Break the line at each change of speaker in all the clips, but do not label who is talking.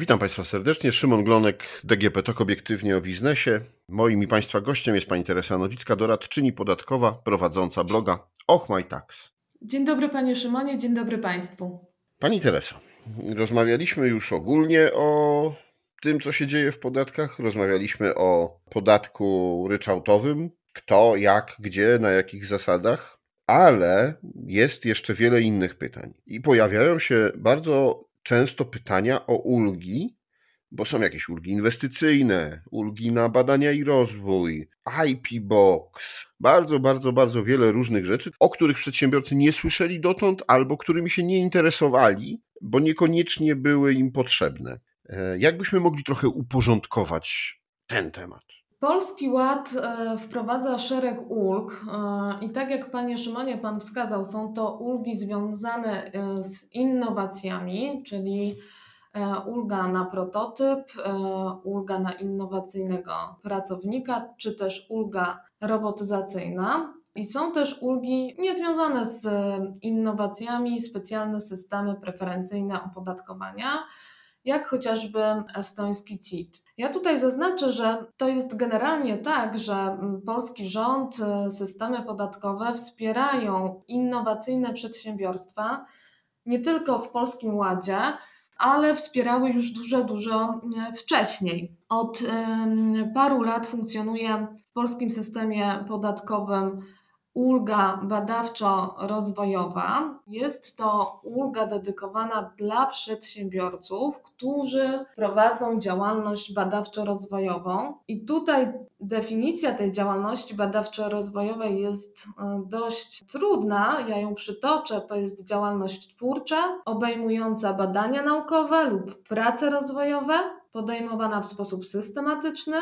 Witam Państwa serdecznie. Szymon Glonek, DGP TOK Obiektywnie o biznesie. Moim i Państwa gościem jest Pani Teresa Nowicka, doradczyni podatkowa, prowadząca bloga Och My Tax.
Dzień dobry Panie Szymonie, dzień dobry Państwu.
Pani Teresa, rozmawialiśmy już ogólnie o tym, co się dzieje w podatkach. Rozmawialiśmy o podatku ryczałtowym, kto, jak, gdzie, na jakich zasadach, ale jest jeszcze wiele innych pytań. I pojawiają się bardzo często pytania o ulgi, bo są jakieś ulgi inwestycyjne, ulgi na badania i rozwój, IP Box, bardzo, bardzo, bardzo wiele różnych rzeczy, o których przedsiębiorcy nie słyszeli dotąd albo którymi się nie interesowali, bo niekoniecznie były im potrzebne. E, jakbyśmy mogli trochę uporządkować ten temat?
Polski Ład e, wprowadza szereg ulg e, i tak jak Panie Szymonie Pan wskazał, są to ulgi związane z innowacjami, czyli ulga na prototyp, ulga na innowacyjnego pracownika, czy też ulga robotyzacyjna. I są też ulgi niezwiązane z innowacjami, specjalne systemy preferencyjne opodatkowania jak chociażby estoński CIT. Ja tutaj zaznaczę, że to jest generalnie tak, że mm, polski rząd, y, systemy podatkowe wspierają innowacyjne przedsiębiorstwa nie tylko w Polskim Ładzie, ale wspierały już dużo, dużo wcześniej. Od paru lat funkcjonuje w polskim systemie podatkowym ulga badawczo-rozwojowa. Jest to ulga dedykowana dla przedsiębiorców, którzy prowadzą działalność badawczo-rozwojową. I tutaj definicja tej działalności badawczo-rozwojowej jest e, dość trudna. Ja ją przytoczę. To jest działalność twórcza, obejmująca badania naukowe lub prace rozwojowe, podejmowana w sposób systematyczny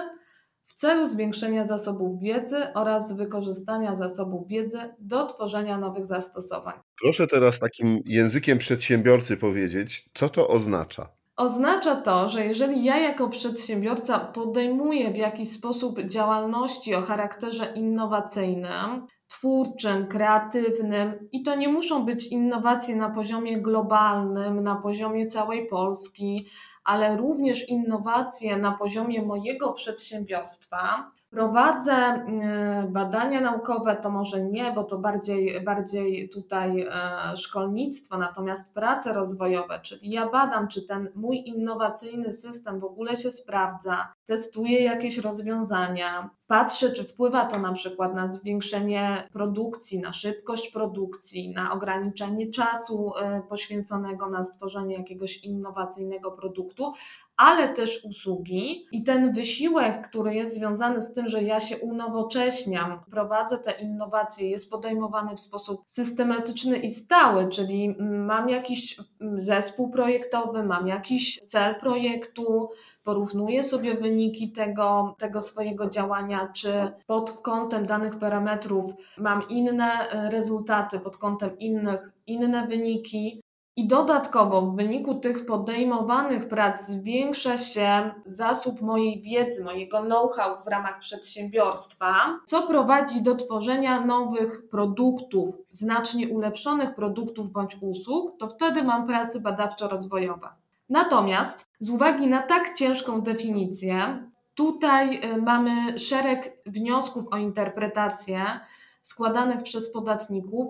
w celu zwiększenia zasobów wiedzy oraz wykorzystania zasobów wiedzy do tworzenia nowych zastosowań.
Proszę teraz takim językiem przedsiębiorcy powiedzieć, co to oznacza.
Oznacza to, że jeżeli ja jako przedsiębiorca podejmuję w jakiś sposób działalności o charakterze innowacyjnym, twórczym, kreatywnym i to nie muszą być innowacje na poziomie globalnym, na poziomie całej Polski, ale również innowacje na poziomie mojego przedsiębiorstwa. Prowadzę e, badania naukowe, to może nie, bo to bardziej, bardziej tutaj e, szkolnictwo, natomiast prace rozwojowe, czyli ja badam, czy ten mój innowacyjny system w ogóle się sprawdza, testuję jakieś rozwiązania, patrzę, czy wpływa to na przykład na zwiększenie produkcji, na szybkość produkcji, na ograniczenie czasu e, poświęconego na stworzenie jakiegoś innowacyjnego produktu, ale też usługi. I ten wysiłek, który jest związany z tym, że ja się unowocześniam, prowadzę te innowacje, jest podejmowany w sposób systematyczny i stały, czyli mam jakiś zespół projektowy, mam jakiś cel projektu, porównuję sobie wyniki tego, tego swojego działania, czy pod kątem danych parametrów mam inne rezultaty, pod kątem innych, inne wyniki. I dodatkowo w wyniku tych podejmowanych prac zwiększa się zasób mojej wiedzy, mojego know-how w ramach przedsiębiorstwa, co prowadzi do tworzenia nowych produktów, znacznie ulepszonych produktów bądź usług, to wtedy mam prace badawczo-rozwojowe. Natomiast z uwagi na tak ciężką definicję, tutaj y, mamy szereg wniosków o interpretację składanych przez podatników,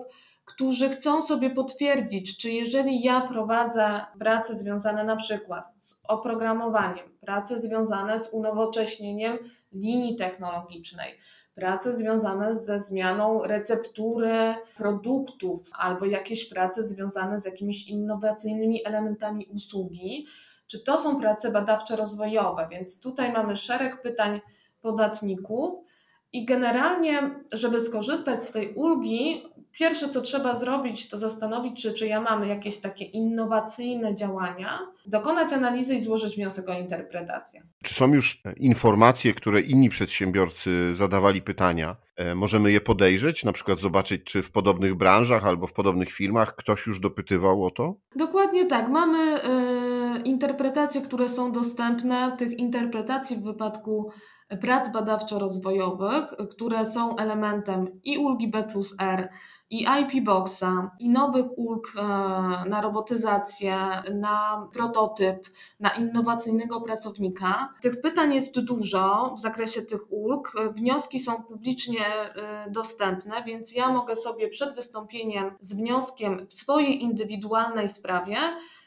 którzy chcą sobie potwierdzić, czy jeżeli ja prowadzę prace związane na przykład z oprogramowaniem, prace związane z unowocześnieniem linii technologicznej, prace związane ze zmianą receptury produktów albo jakieś prace związane z jakimiś innowacyjnymi elementami usługi, czy to są prace badawczo-rozwojowe. Więc tutaj mamy szereg pytań podatników. I generalnie, żeby skorzystać z tej ulgi, Pierwsze, co trzeba zrobić, to zastanowić, czy, czy ja mamy jakieś takie innowacyjne działania, dokonać analizy i złożyć wniosek o interpretację.
Czy są już informacje, które inni przedsiębiorcy zadawali pytania? E, możemy je podejrzeć, na przykład zobaczyć, czy w podobnych branżach albo w podobnych firmach ktoś już dopytywał o to?
Dokładnie tak. Mamy y, interpretacje, które są dostępne. Tych interpretacji w wypadku prac badawczo-rozwojowych, które są elementem i ulgi B plus R, i IP Boxa, i nowych ulg e, na robotyzację, na prototyp, na innowacyjnego pracownika. Tych pytań jest dużo w zakresie tych ulg. Wnioski są publicznie e, dostępne, więc ja mogę sobie przed wystąpieniem z wnioskiem w swojej indywidualnej sprawie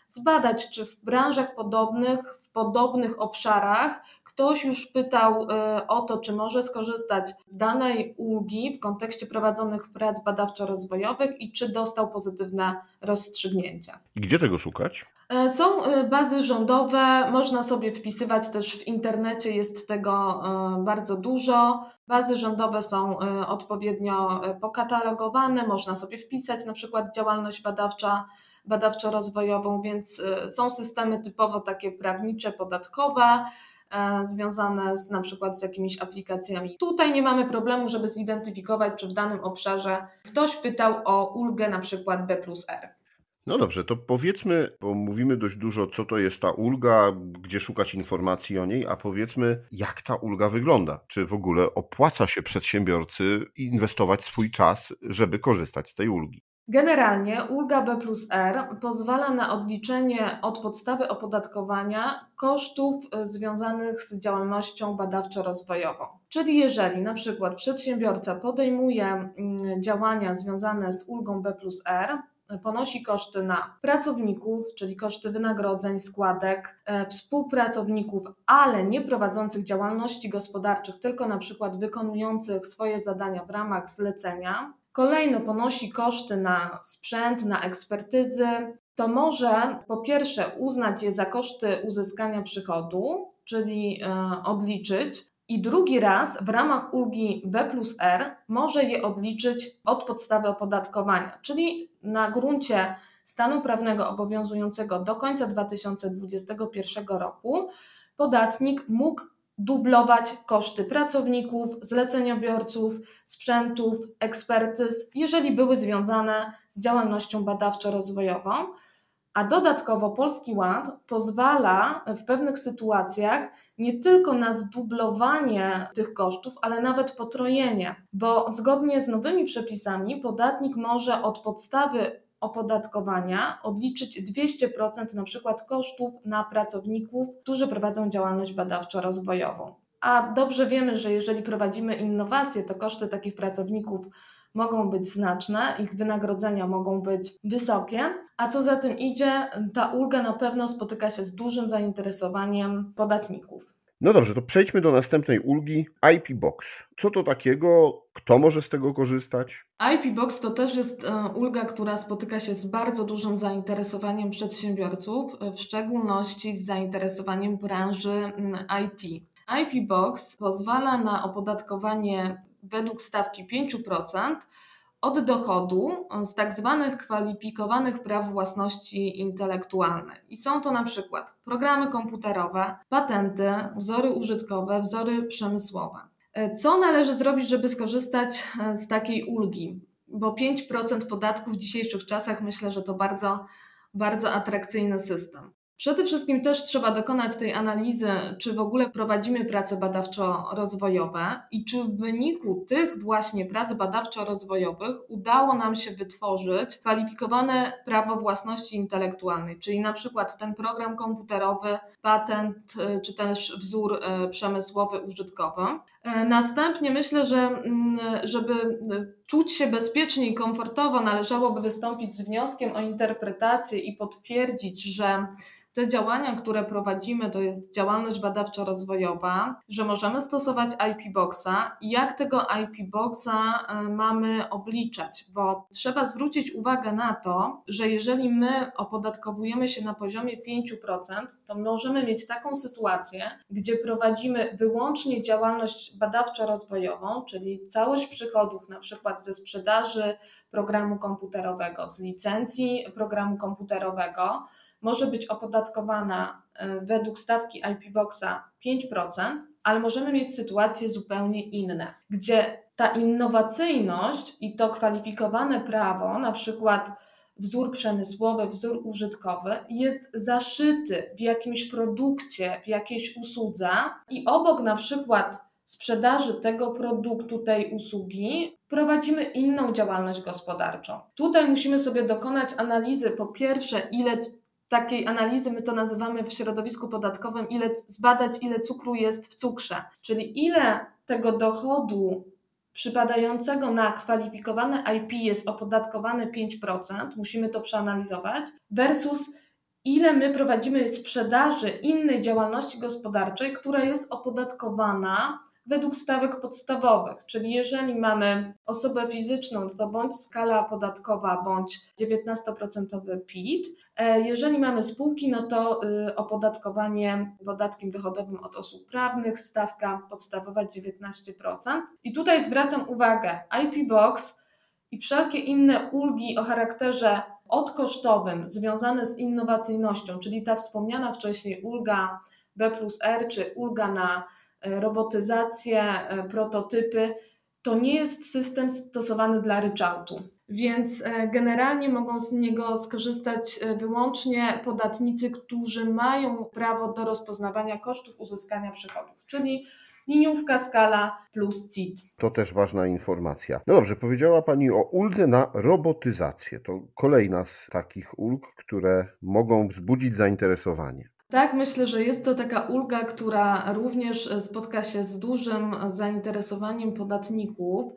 zbadać, czy w branżach podobnych, w podobnych obszarach ktoś już pytał y, o to, czy może skorzystać z danej ulgi w kontekście prowadzonych prac badawczo-rozwojowych i czy dostał pozytywne rozstrzygnięcia.
I gdzie tego szukać?
E, są y, bazy rządowe, można sobie wpisywać też w internecie, jest tego y, bardzo dużo. Bazy rządowe są odpowiednio pokatalogowane, można sobie wpisać na przykład działalność badawcza badawczo-rozwojową, więc są systemy typowo takie prawnicze, podatkowe, związane z na przykład z jakimiś aplikacjami. Tutaj nie mamy problemu, żeby zidentyfikować, czy w danym obszarze ktoś pytał o ulgę na przykład B plus R.
No dobrze, to powiedzmy, bo mówimy dość dużo, co to jest ta ulga, gdzie szukać informacji o niej, a powiedzmy, jak ta ulga wygląda. Czy w ogóle opłaca się przedsiębiorcy inwestować swój czas, żeby korzystać z tej ulgi?
Generalnie ulga B plus R pozwala na odliczenie od podstawy opodatkowania kosztów y, związanych z działalnością badawczo-rozwojową. Czyli jeżeli na przykład przedsiębiorca podejmuje mm, działania związane z ulgą B plus R, ponosi koszty na pracowników, czyli koszty wynagrodzeń, składek, e, współpracowników, ale nie prowadzących działalności gospodarczych, tylko na przykład wykonujących swoje zadania w ramach zlecenia, Kolejno ponosi koszty na sprzęt, na ekspertyzy, to może po pierwsze uznać je za koszty uzyskania przychodu, czyli e, odliczyć, i drugi raz w ramach ulgi B plus R może je odliczyć od podstawy opodatkowania, czyli na gruncie stanu prawnego obowiązującego do końca 2021 roku podatnik mógł dublować koszty pracowników, zleceniobiorców, sprzętów, ekspertyz, jeżeli były związane z działalnością badawczo-rozwojową. A dodatkowo Polski Ład pozwala w pewnych sytuacjach nie tylko na zdublowanie tych kosztów, ale nawet potrojenie, bo zgodnie z nowymi przepisami podatnik może od podstawy opodatkowania odliczyć 200% na przykład kosztów na pracowników, którzy prowadzą działalność badawczo-rozwojową. A dobrze wiemy, że jeżeli prowadzimy innowacje, to koszty takich pracowników mogą być znaczne, ich wynagrodzenia mogą być wysokie, a co za tym idzie, ta ulga na pewno spotyka się z dużym zainteresowaniem podatników.
No dobrze, to przejdźmy do następnej ulgi IP Box. Co to takiego? Kto może z tego korzystać?
IP Box to też jest e, ulga, która spotyka się z bardzo dużym zainteresowaniem przedsiębiorców, e, w szczególności z zainteresowaniem branży IT. IP Box pozwala na opodatkowanie według stawki 5% od dochodu z tak zwanych kwalifikowanych praw własności intelektualnej. I są to na przykład programy komputerowe, patenty, wzory użytkowe, wzory przemysłowe. Co należy zrobić, żeby skorzystać z takiej ulgi? Bo 5% podatku w dzisiejszych czasach myślę, że to bardzo, bardzo atrakcyjny system. Przede wszystkim też trzeba dokonać tej analizy, czy w ogóle prowadzimy prace badawczo-rozwojowe i czy w wyniku tych właśnie prac badawczo-rozwojowych udało nam się wytworzyć kwalifikowane prawo własności intelektualnej, czyli na przykład ten program komputerowy, patent y, czy też wzór y, przemysłowy użytkowy. Y, następnie myślę, że mm, żeby czuć się bezpiecznie i komfortowo, należałoby wystąpić z wnioskiem o interpretację i potwierdzić, że te działania, które prowadzimy, to jest działalność badawczo-rozwojowa, że możemy stosować IP Boxa. I jak tego IP Boxa e, mamy obliczać, bo trzeba zwrócić uwagę na to, że jeżeli my opodatkowujemy się na poziomie 5%, to możemy mieć taką sytuację, gdzie prowadzimy wyłącznie działalność badawczo-rozwojową, czyli całość przychodów, na przykład ze sprzedaży programu komputerowego, z licencji programu komputerowego, może być opodatkowana e, według stawki IP Boxa 5%, ale możemy mieć sytuacje zupełnie inne, gdzie ta innowacyjność i to kwalifikowane prawo, na przykład wzór przemysłowy, wzór użytkowy, jest zaszyty w jakimś produkcie, w jakiejś usłudze i obok na przykład sprzedaży tego produktu, tej usługi, prowadzimy inną działalność gospodarczą. Tutaj musimy sobie dokonać analizy, po pierwsze, ile takiej analizy, my to nazywamy w środowisku podatkowym, ile zbadać, ile cukru jest w cukrze, czyli ile tego dochodu przypadającego na kwalifikowane IP jest opodatkowane 5%, musimy to przeanalizować, versus ile my prowadzimy sprzedaży innej działalności gospodarczej, która jest opodatkowana według stawek podstawowych, czyli jeżeli mamy osobę fizyczną, to bądź skala podatkowa, bądź 19% PIT. E, jeżeli mamy spółki, no to y, opodatkowanie podatkiem dochodowym od osób prawnych, stawka podstawowa 19%. I tutaj zwracam uwagę, IP Box i wszelkie inne ulgi o charakterze odkosztowym związane z innowacyjnością, czyli ta wspomniana wcześniej ulga B plus R czy ulga na robotyzację, e, prototypy, to nie jest system stosowany dla ryczałtu. Więc e, generalnie mogą z niego skorzystać wyłącznie podatnicy, którzy mają prawo do rozpoznawania kosztów uzyskania przychodów, czyli liniówka, skala plus CIT.
To też ważna informacja. No dobrze, powiedziała Pani o uldze na robotyzację. To kolejna z takich ulg, które mogą wzbudzić zainteresowanie.
Tak, myślę, że jest to taka ulga, która również spotka się z dużym zainteresowaniem podatników,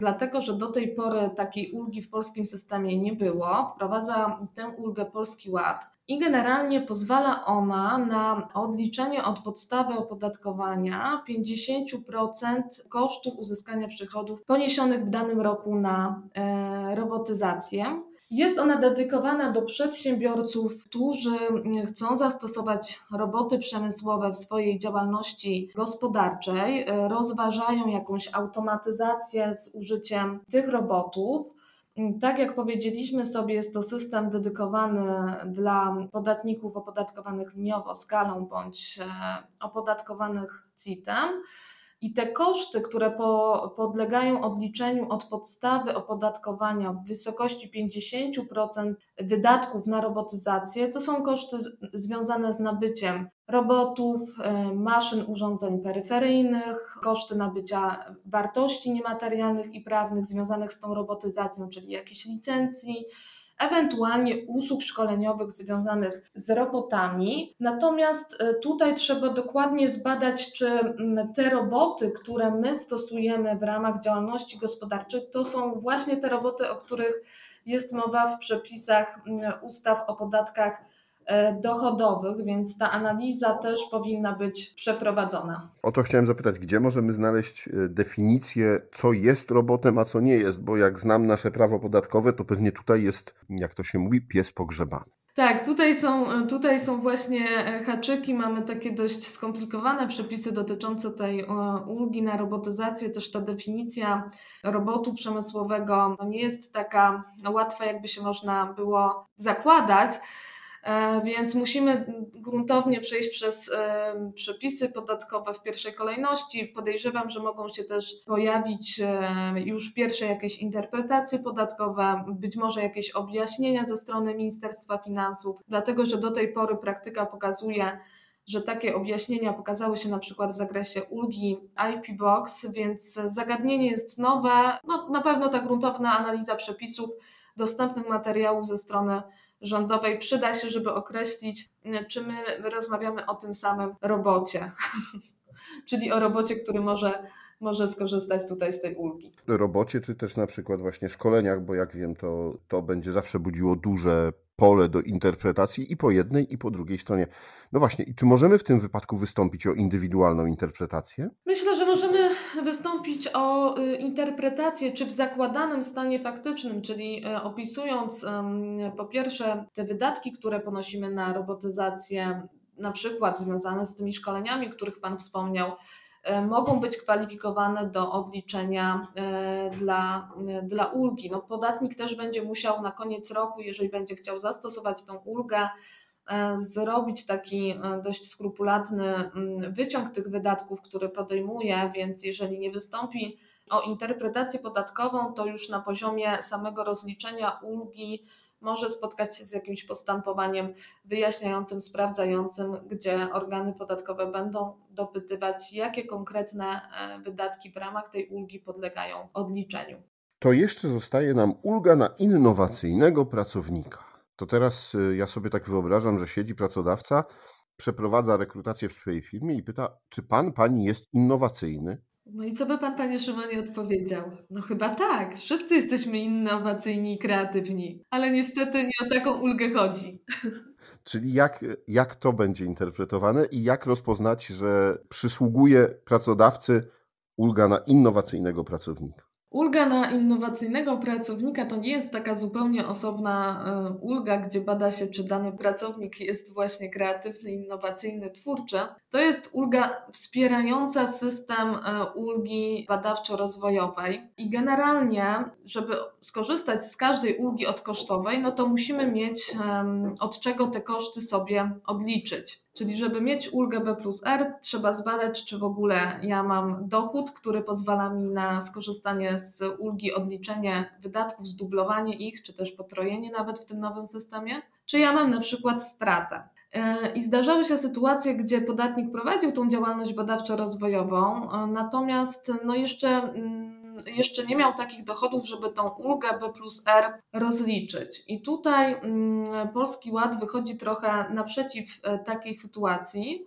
dlatego że do tej pory takiej ulgi w polskim systemie nie było. Wprowadza tę ulgę Polski Ład i generalnie pozwala ona na odliczenie od podstawy opodatkowania 50% kosztów uzyskania przychodów poniesionych w danym roku na e, robotyzację. Jest ona dedykowana do przedsiębiorców, którzy chcą zastosować roboty przemysłowe w swojej działalności gospodarczej, e, rozważają jakąś automatyzację z użyciem tych robotów. Tak jak powiedzieliśmy sobie, jest to system dedykowany dla podatników opodatkowanych liniowo skalą bądź e, opodatkowanych CIT-em. I te koszty, które po, podlegają odliczeniu od podstawy opodatkowania w wysokości 50% wydatków na robotyzację, to są koszty z, związane z nabyciem robotów, y, maszyn, urządzeń peryferyjnych, koszty nabycia wartości niematerialnych i prawnych związanych z tą robotyzacją, czyli jakichś licencji, ewentualnie usług szkoleniowych związanych z robotami. Natomiast e, tutaj trzeba dokładnie zbadać, czy te roboty, które my stosujemy w ramach działalności gospodarczej, to są właśnie te roboty, o których jest mowa w przepisach ustaw o podatkach dochodowych, więc ta analiza też powinna być przeprowadzona.
O to chciałem zapytać, gdzie możemy znaleźć e, definicję, co jest robotem, a co nie jest, bo jak znam nasze prawo podatkowe, to pewnie tutaj jest, jak to się mówi, pies pogrzebany.
Tak, tutaj są, tutaj są właśnie e, haczyki, mamy takie dość skomplikowane przepisy dotyczące tej ulgi na robotyzację, też ta definicja robotu przemysłowego no nie jest taka łatwa, jakby się można było zakładać. E, więc musimy gruntownie przejść przez e, przepisy podatkowe w pierwszej kolejności. Podejrzewam, że mogą się też pojawić e, już pierwsze jakieś interpretacje podatkowe, być może jakieś objaśnienia ze strony Ministerstwa Finansów, dlatego że do tej pory praktyka pokazuje, że takie objaśnienia pokazały się na przykład w zakresie ulgi IP Box, więc zagadnienie jest nowe. No, na pewno ta gruntowna analiza przepisów, dostępnych materiałów ze strony rządowej przyda się, żeby określić, czy my rozmawiamy o tym samym robocie, czyli o robocie, który może może skorzystać tutaj z tej ulgi.
Robocie, czy też na przykład właśnie szkoleniach, bo jak wiem, to, to będzie zawsze budziło duże pole do interpretacji i po jednej, i po drugiej stronie. No właśnie, czy możemy w tym wypadku wystąpić o indywidualną interpretację?
Myślę, że możemy wystąpić o y, interpretację, czy w zakładanym stanie faktycznym, czyli y, opisując po pierwsze te wydatki, które ponosimy na robotyzację, na przykład związane z tymi szkoleniami, których Pan wspomniał, mogą być kwalifikowane do odliczenia dla, dla ulgi. No, podatnik też będzie musiał na koniec roku, jeżeli będzie chciał zastosować tą ulgę, E, zrobić taki e, dość skrupulatny mm, wyciąg tych wydatków, które podejmuje, więc jeżeli nie wystąpi o interpretację podatkową, to już na poziomie samego rozliczenia ulgi może spotkać się z jakimś postępowaniem wyjaśniającym, sprawdzającym, gdzie organy podatkowe będą dopytywać, jakie konkretne e, wydatki w ramach tej ulgi podlegają odliczeniu.
To jeszcze zostaje nam ulga na innowacyjnego pracownika. To teraz y, ja sobie tak wyobrażam, że siedzi pracodawca, przeprowadza rekrutację w swojej firmie i pyta, czy pan, pani jest innowacyjny?
No i co by pan, panie Szymonie, odpowiedział? No chyba tak. Wszyscy jesteśmy innowacyjni i kreatywni, ale niestety nie o taką ulgę chodzi.
Czyli jak, jak to będzie interpretowane i jak rozpoznać, że przysługuje pracodawcy ulga na innowacyjnego pracownika?
Ulga na innowacyjnego pracownika to nie jest taka zupełnie osobna e, ulga, gdzie bada się, czy dany pracownik jest właśnie kreatywny, innowacyjny, twórczy. To jest ulga wspierająca system e, ulgi badawczo-rozwojowej i generalnie, żeby skorzystać z każdej ulgi odkosztowej, no to musimy mieć od czego te koszty sobie odliczyć. Czyli żeby mieć ulgę B plus R, trzeba zbadać, czy w ogóle ja mam dochód, który pozwala mi na skorzystanie z ulgi, odliczenie wydatków, zdublowanie ich, czy też potrojenie nawet w tym nowym systemie, czy ja mam na przykład stratę. E, I zdarzały się sytuacje, gdzie podatnik prowadził tą działalność badawczo-rozwojową, e, natomiast no jeszcze mm, jeszcze nie miał takich dochodów, żeby tą ulgę B plus R rozliczyć. I tutaj mm, Polski Ład wychodzi trochę naprzeciw e, takiej sytuacji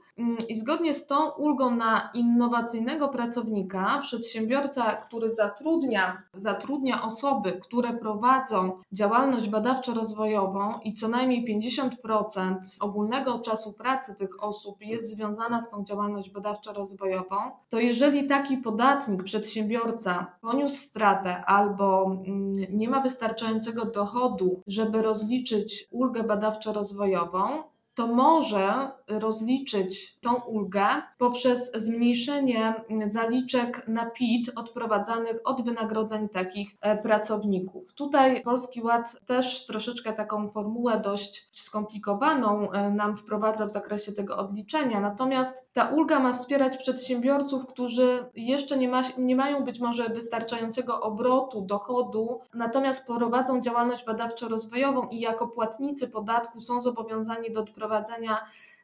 i zgodnie z tą ulgą na innowacyjnego pracownika, przedsiębiorca, który zatrudnia, zatrudnia osoby, które prowadzą działalność badawczo-rozwojową i co najmniej 50% ogólnego czasu pracy tych osób jest związana z tą działalność badawczo-rozwojową, to jeżeli taki podatnik, przedsiębiorca poniósł stratę albo mm, nie ma wystarczającego dochodu, żeby rozliczyć ulgę badawczo-rozwojową, to może rozliczyć tą ulgę poprzez zmniejszenie zaliczek na PIT odprowadzanych od wynagrodzeń takich e, pracowników. Tutaj Polski Ład też troszeczkę taką formułę dość skomplikowaną e, nam wprowadza w zakresie tego odliczenia, natomiast ta ulga ma wspierać przedsiębiorców, którzy jeszcze nie, ma, nie mają być może wystarczającego obrotu, dochodu, natomiast prowadzą działalność badawczo-rozwojową i jako płatnicy podatku są zobowiązani do odprowadzenia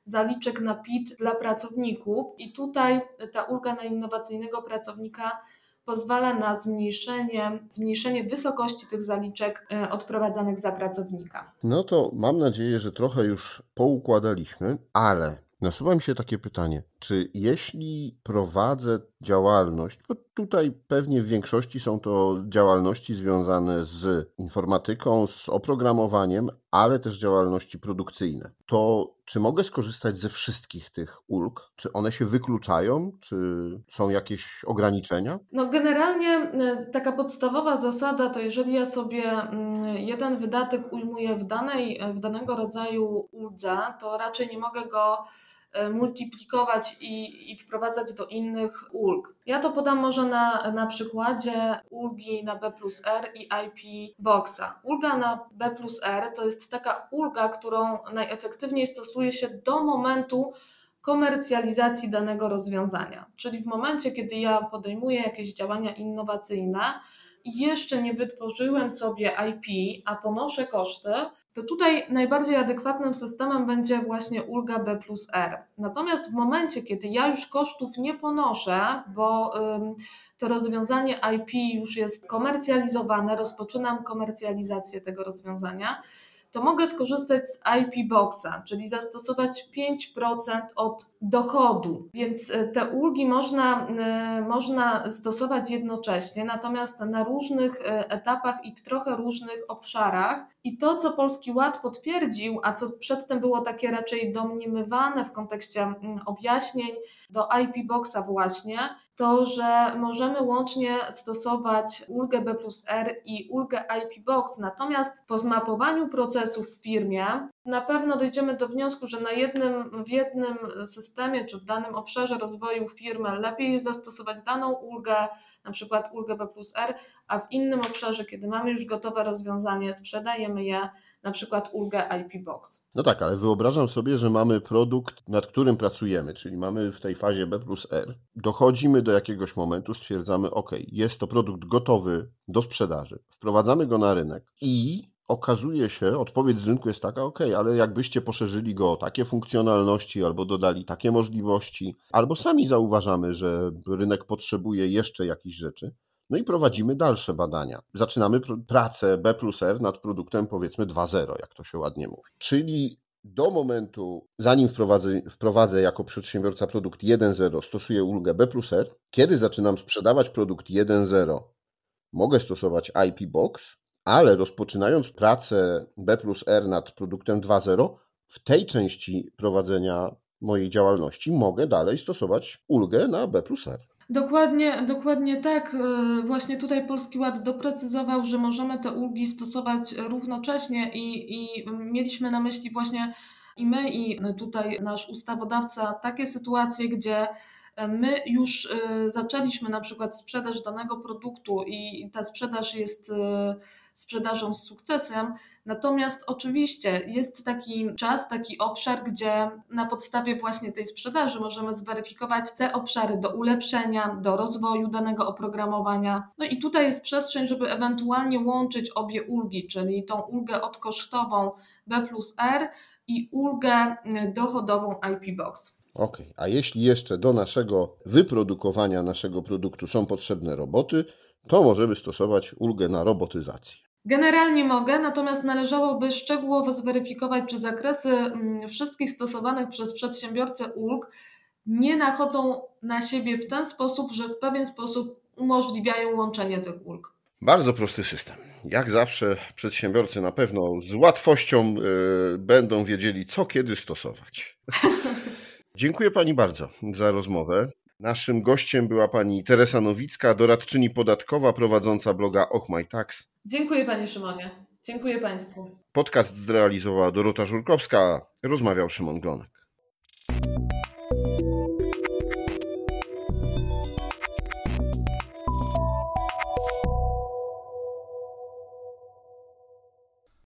zaliczek na PIT dla pracowników i tutaj ta ulga na innowacyjnego pracownika pozwala na zmniejszenie, zmniejszenie wysokości tych zaliczek e, odprowadzanych za pracownika.
No to mam nadzieję, że trochę już poukładaliśmy, ale nasuwa mi się takie pytanie. Czy jeśli prowadzę działalność, bo tutaj pewnie w większości są to działalności związane z informatyką, z oprogramowaniem, ale też działalności produkcyjne, to czy mogę skorzystać ze wszystkich tych ulg? Czy one się wykluczają? Czy są jakieś ograniczenia?
No generalnie e, taka podstawowa zasada to jeżeli ja sobie mm, jeden wydatek ujmuję w, danej, w danego rodzaju uldze, to raczej nie mogę go multiplikować i, i wprowadzać do innych ulg. Ja to podam może na, na przykładzie ulgi na B plus R i IP Boxa. Ulga na B plus R to jest taka ulga, którą najefektywniej stosuje się do momentu komercjalizacji danego rozwiązania. Czyli w momencie, kiedy ja podejmuję jakieś działania innowacyjne, jeszcze nie wytworzyłem sobie IP, a ponoszę koszty, to tutaj najbardziej adekwatnym systemem będzie właśnie ulga B plus R. Natomiast w momencie, kiedy ja już kosztów nie ponoszę, bo to rozwiązanie IP już jest komercjalizowane, rozpoczynam komercjalizację tego rozwiązania, to mogę skorzystać z IP Boxa, czyli zastosować 5% od dochodu. Więc e, te ulgi można, e, można stosować jednocześnie, natomiast na różnych e, etapach i w trochę różnych obszarach. I to, co Polski Ład potwierdził, a co przedtem było takie raczej domniemywane w kontekście mm, objaśnień do IP Boxa właśnie, to, że możemy łącznie stosować ulgę B plus R i ulgę IP Box, natomiast po zmapowaniu procesów w firmie na pewno dojdziemy do wniosku, że na jednym, w jednym systemie czy w danym obszarze rozwoju firmy lepiej jest zastosować daną ulgę, na przykład ulgę B plus R, a w innym obszarze, kiedy mamy już gotowe rozwiązanie, sprzedajemy je, na przykład ulgę IP Box.
No tak, ale wyobrażam sobie, że mamy produkt, nad którym pracujemy, czyli mamy w tej fazie B plus R. Dochodzimy do jakiegoś momentu, stwierdzamy, OK, jest to produkt gotowy do sprzedaży, wprowadzamy go na rynek i okazuje się, odpowiedź z rynku jest taka, ok, ale jakbyście poszerzyli go o takie funkcjonalności albo dodali takie możliwości, albo sami zauważamy, że rynek potrzebuje jeszcze jakichś rzeczy, no i prowadzimy dalsze badania. Zaczynamy pr pracę B plus R nad produktem powiedzmy 2.0, jak to się ładnie mówi. Czyli do momentu, zanim wprowadzę, wprowadzę jako przedsiębiorca produkt 1.0, stosuję ulgę B plus R. Kiedy zaczynam sprzedawać produkt 1.0, mogę stosować IP Box, ale rozpoczynając pracę B plus R nad produktem 2.0, w tej części prowadzenia mojej działalności mogę dalej stosować ulgę na B plus R.
Dokładnie, dokładnie tak. E, właśnie tutaj Polski Ład doprecyzował, że możemy te ulgi stosować równocześnie i, i mieliśmy na myśli właśnie i my, i tutaj nasz ustawodawca takie sytuacje, gdzie my już e, zaczęliśmy na przykład sprzedaż danego produktu i ta sprzedaż jest e, sprzedażą z sukcesem. Natomiast oczywiście jest taki czas, taki obszar, gdzie na podstawie właśnie tej sprzedaży możemy zweryfikować te obszary do ulepszenia, do rozwoju danego oprogramowania. No i tutaj jest przestrzeń, żeby ewentualnie łączyć obie ulgi, czyli tą ulgę odkosztową B plus R i ulgę dochodową IP Box.
Ok, a jeśli jeszcze do naszego wyprodukowania naszego produktu są potrzebne roboty, to możemy stosować ulgę na robotyzację.
Generalnie mogę, natomiast należałoby szczegółowo zweryfikować, czy zakresy mm, wszystkich stosowanych przez przedsiębiorcę ulg nie nachodzą na siebie w ten sposób, że w pewien sposób umożliwiają łączenie tych ulg.
Bardzo prosty system. Jak zawsze przedsiębiorcy na pewno z łatwością y, będą wiedzieli, co kiedy stosować. Dziękuję Pani bardzo za rozmowę. Naszym gościem była pani Teresa Nowicka, doradczyni podatkowa prowadząca bloga Och My Tax.
Dziękuję Panie Szymonie. Dziękuję Państwu.
Podcast zrealizowała Dorota Żurkowska, rozmawiał Szymon Glonek.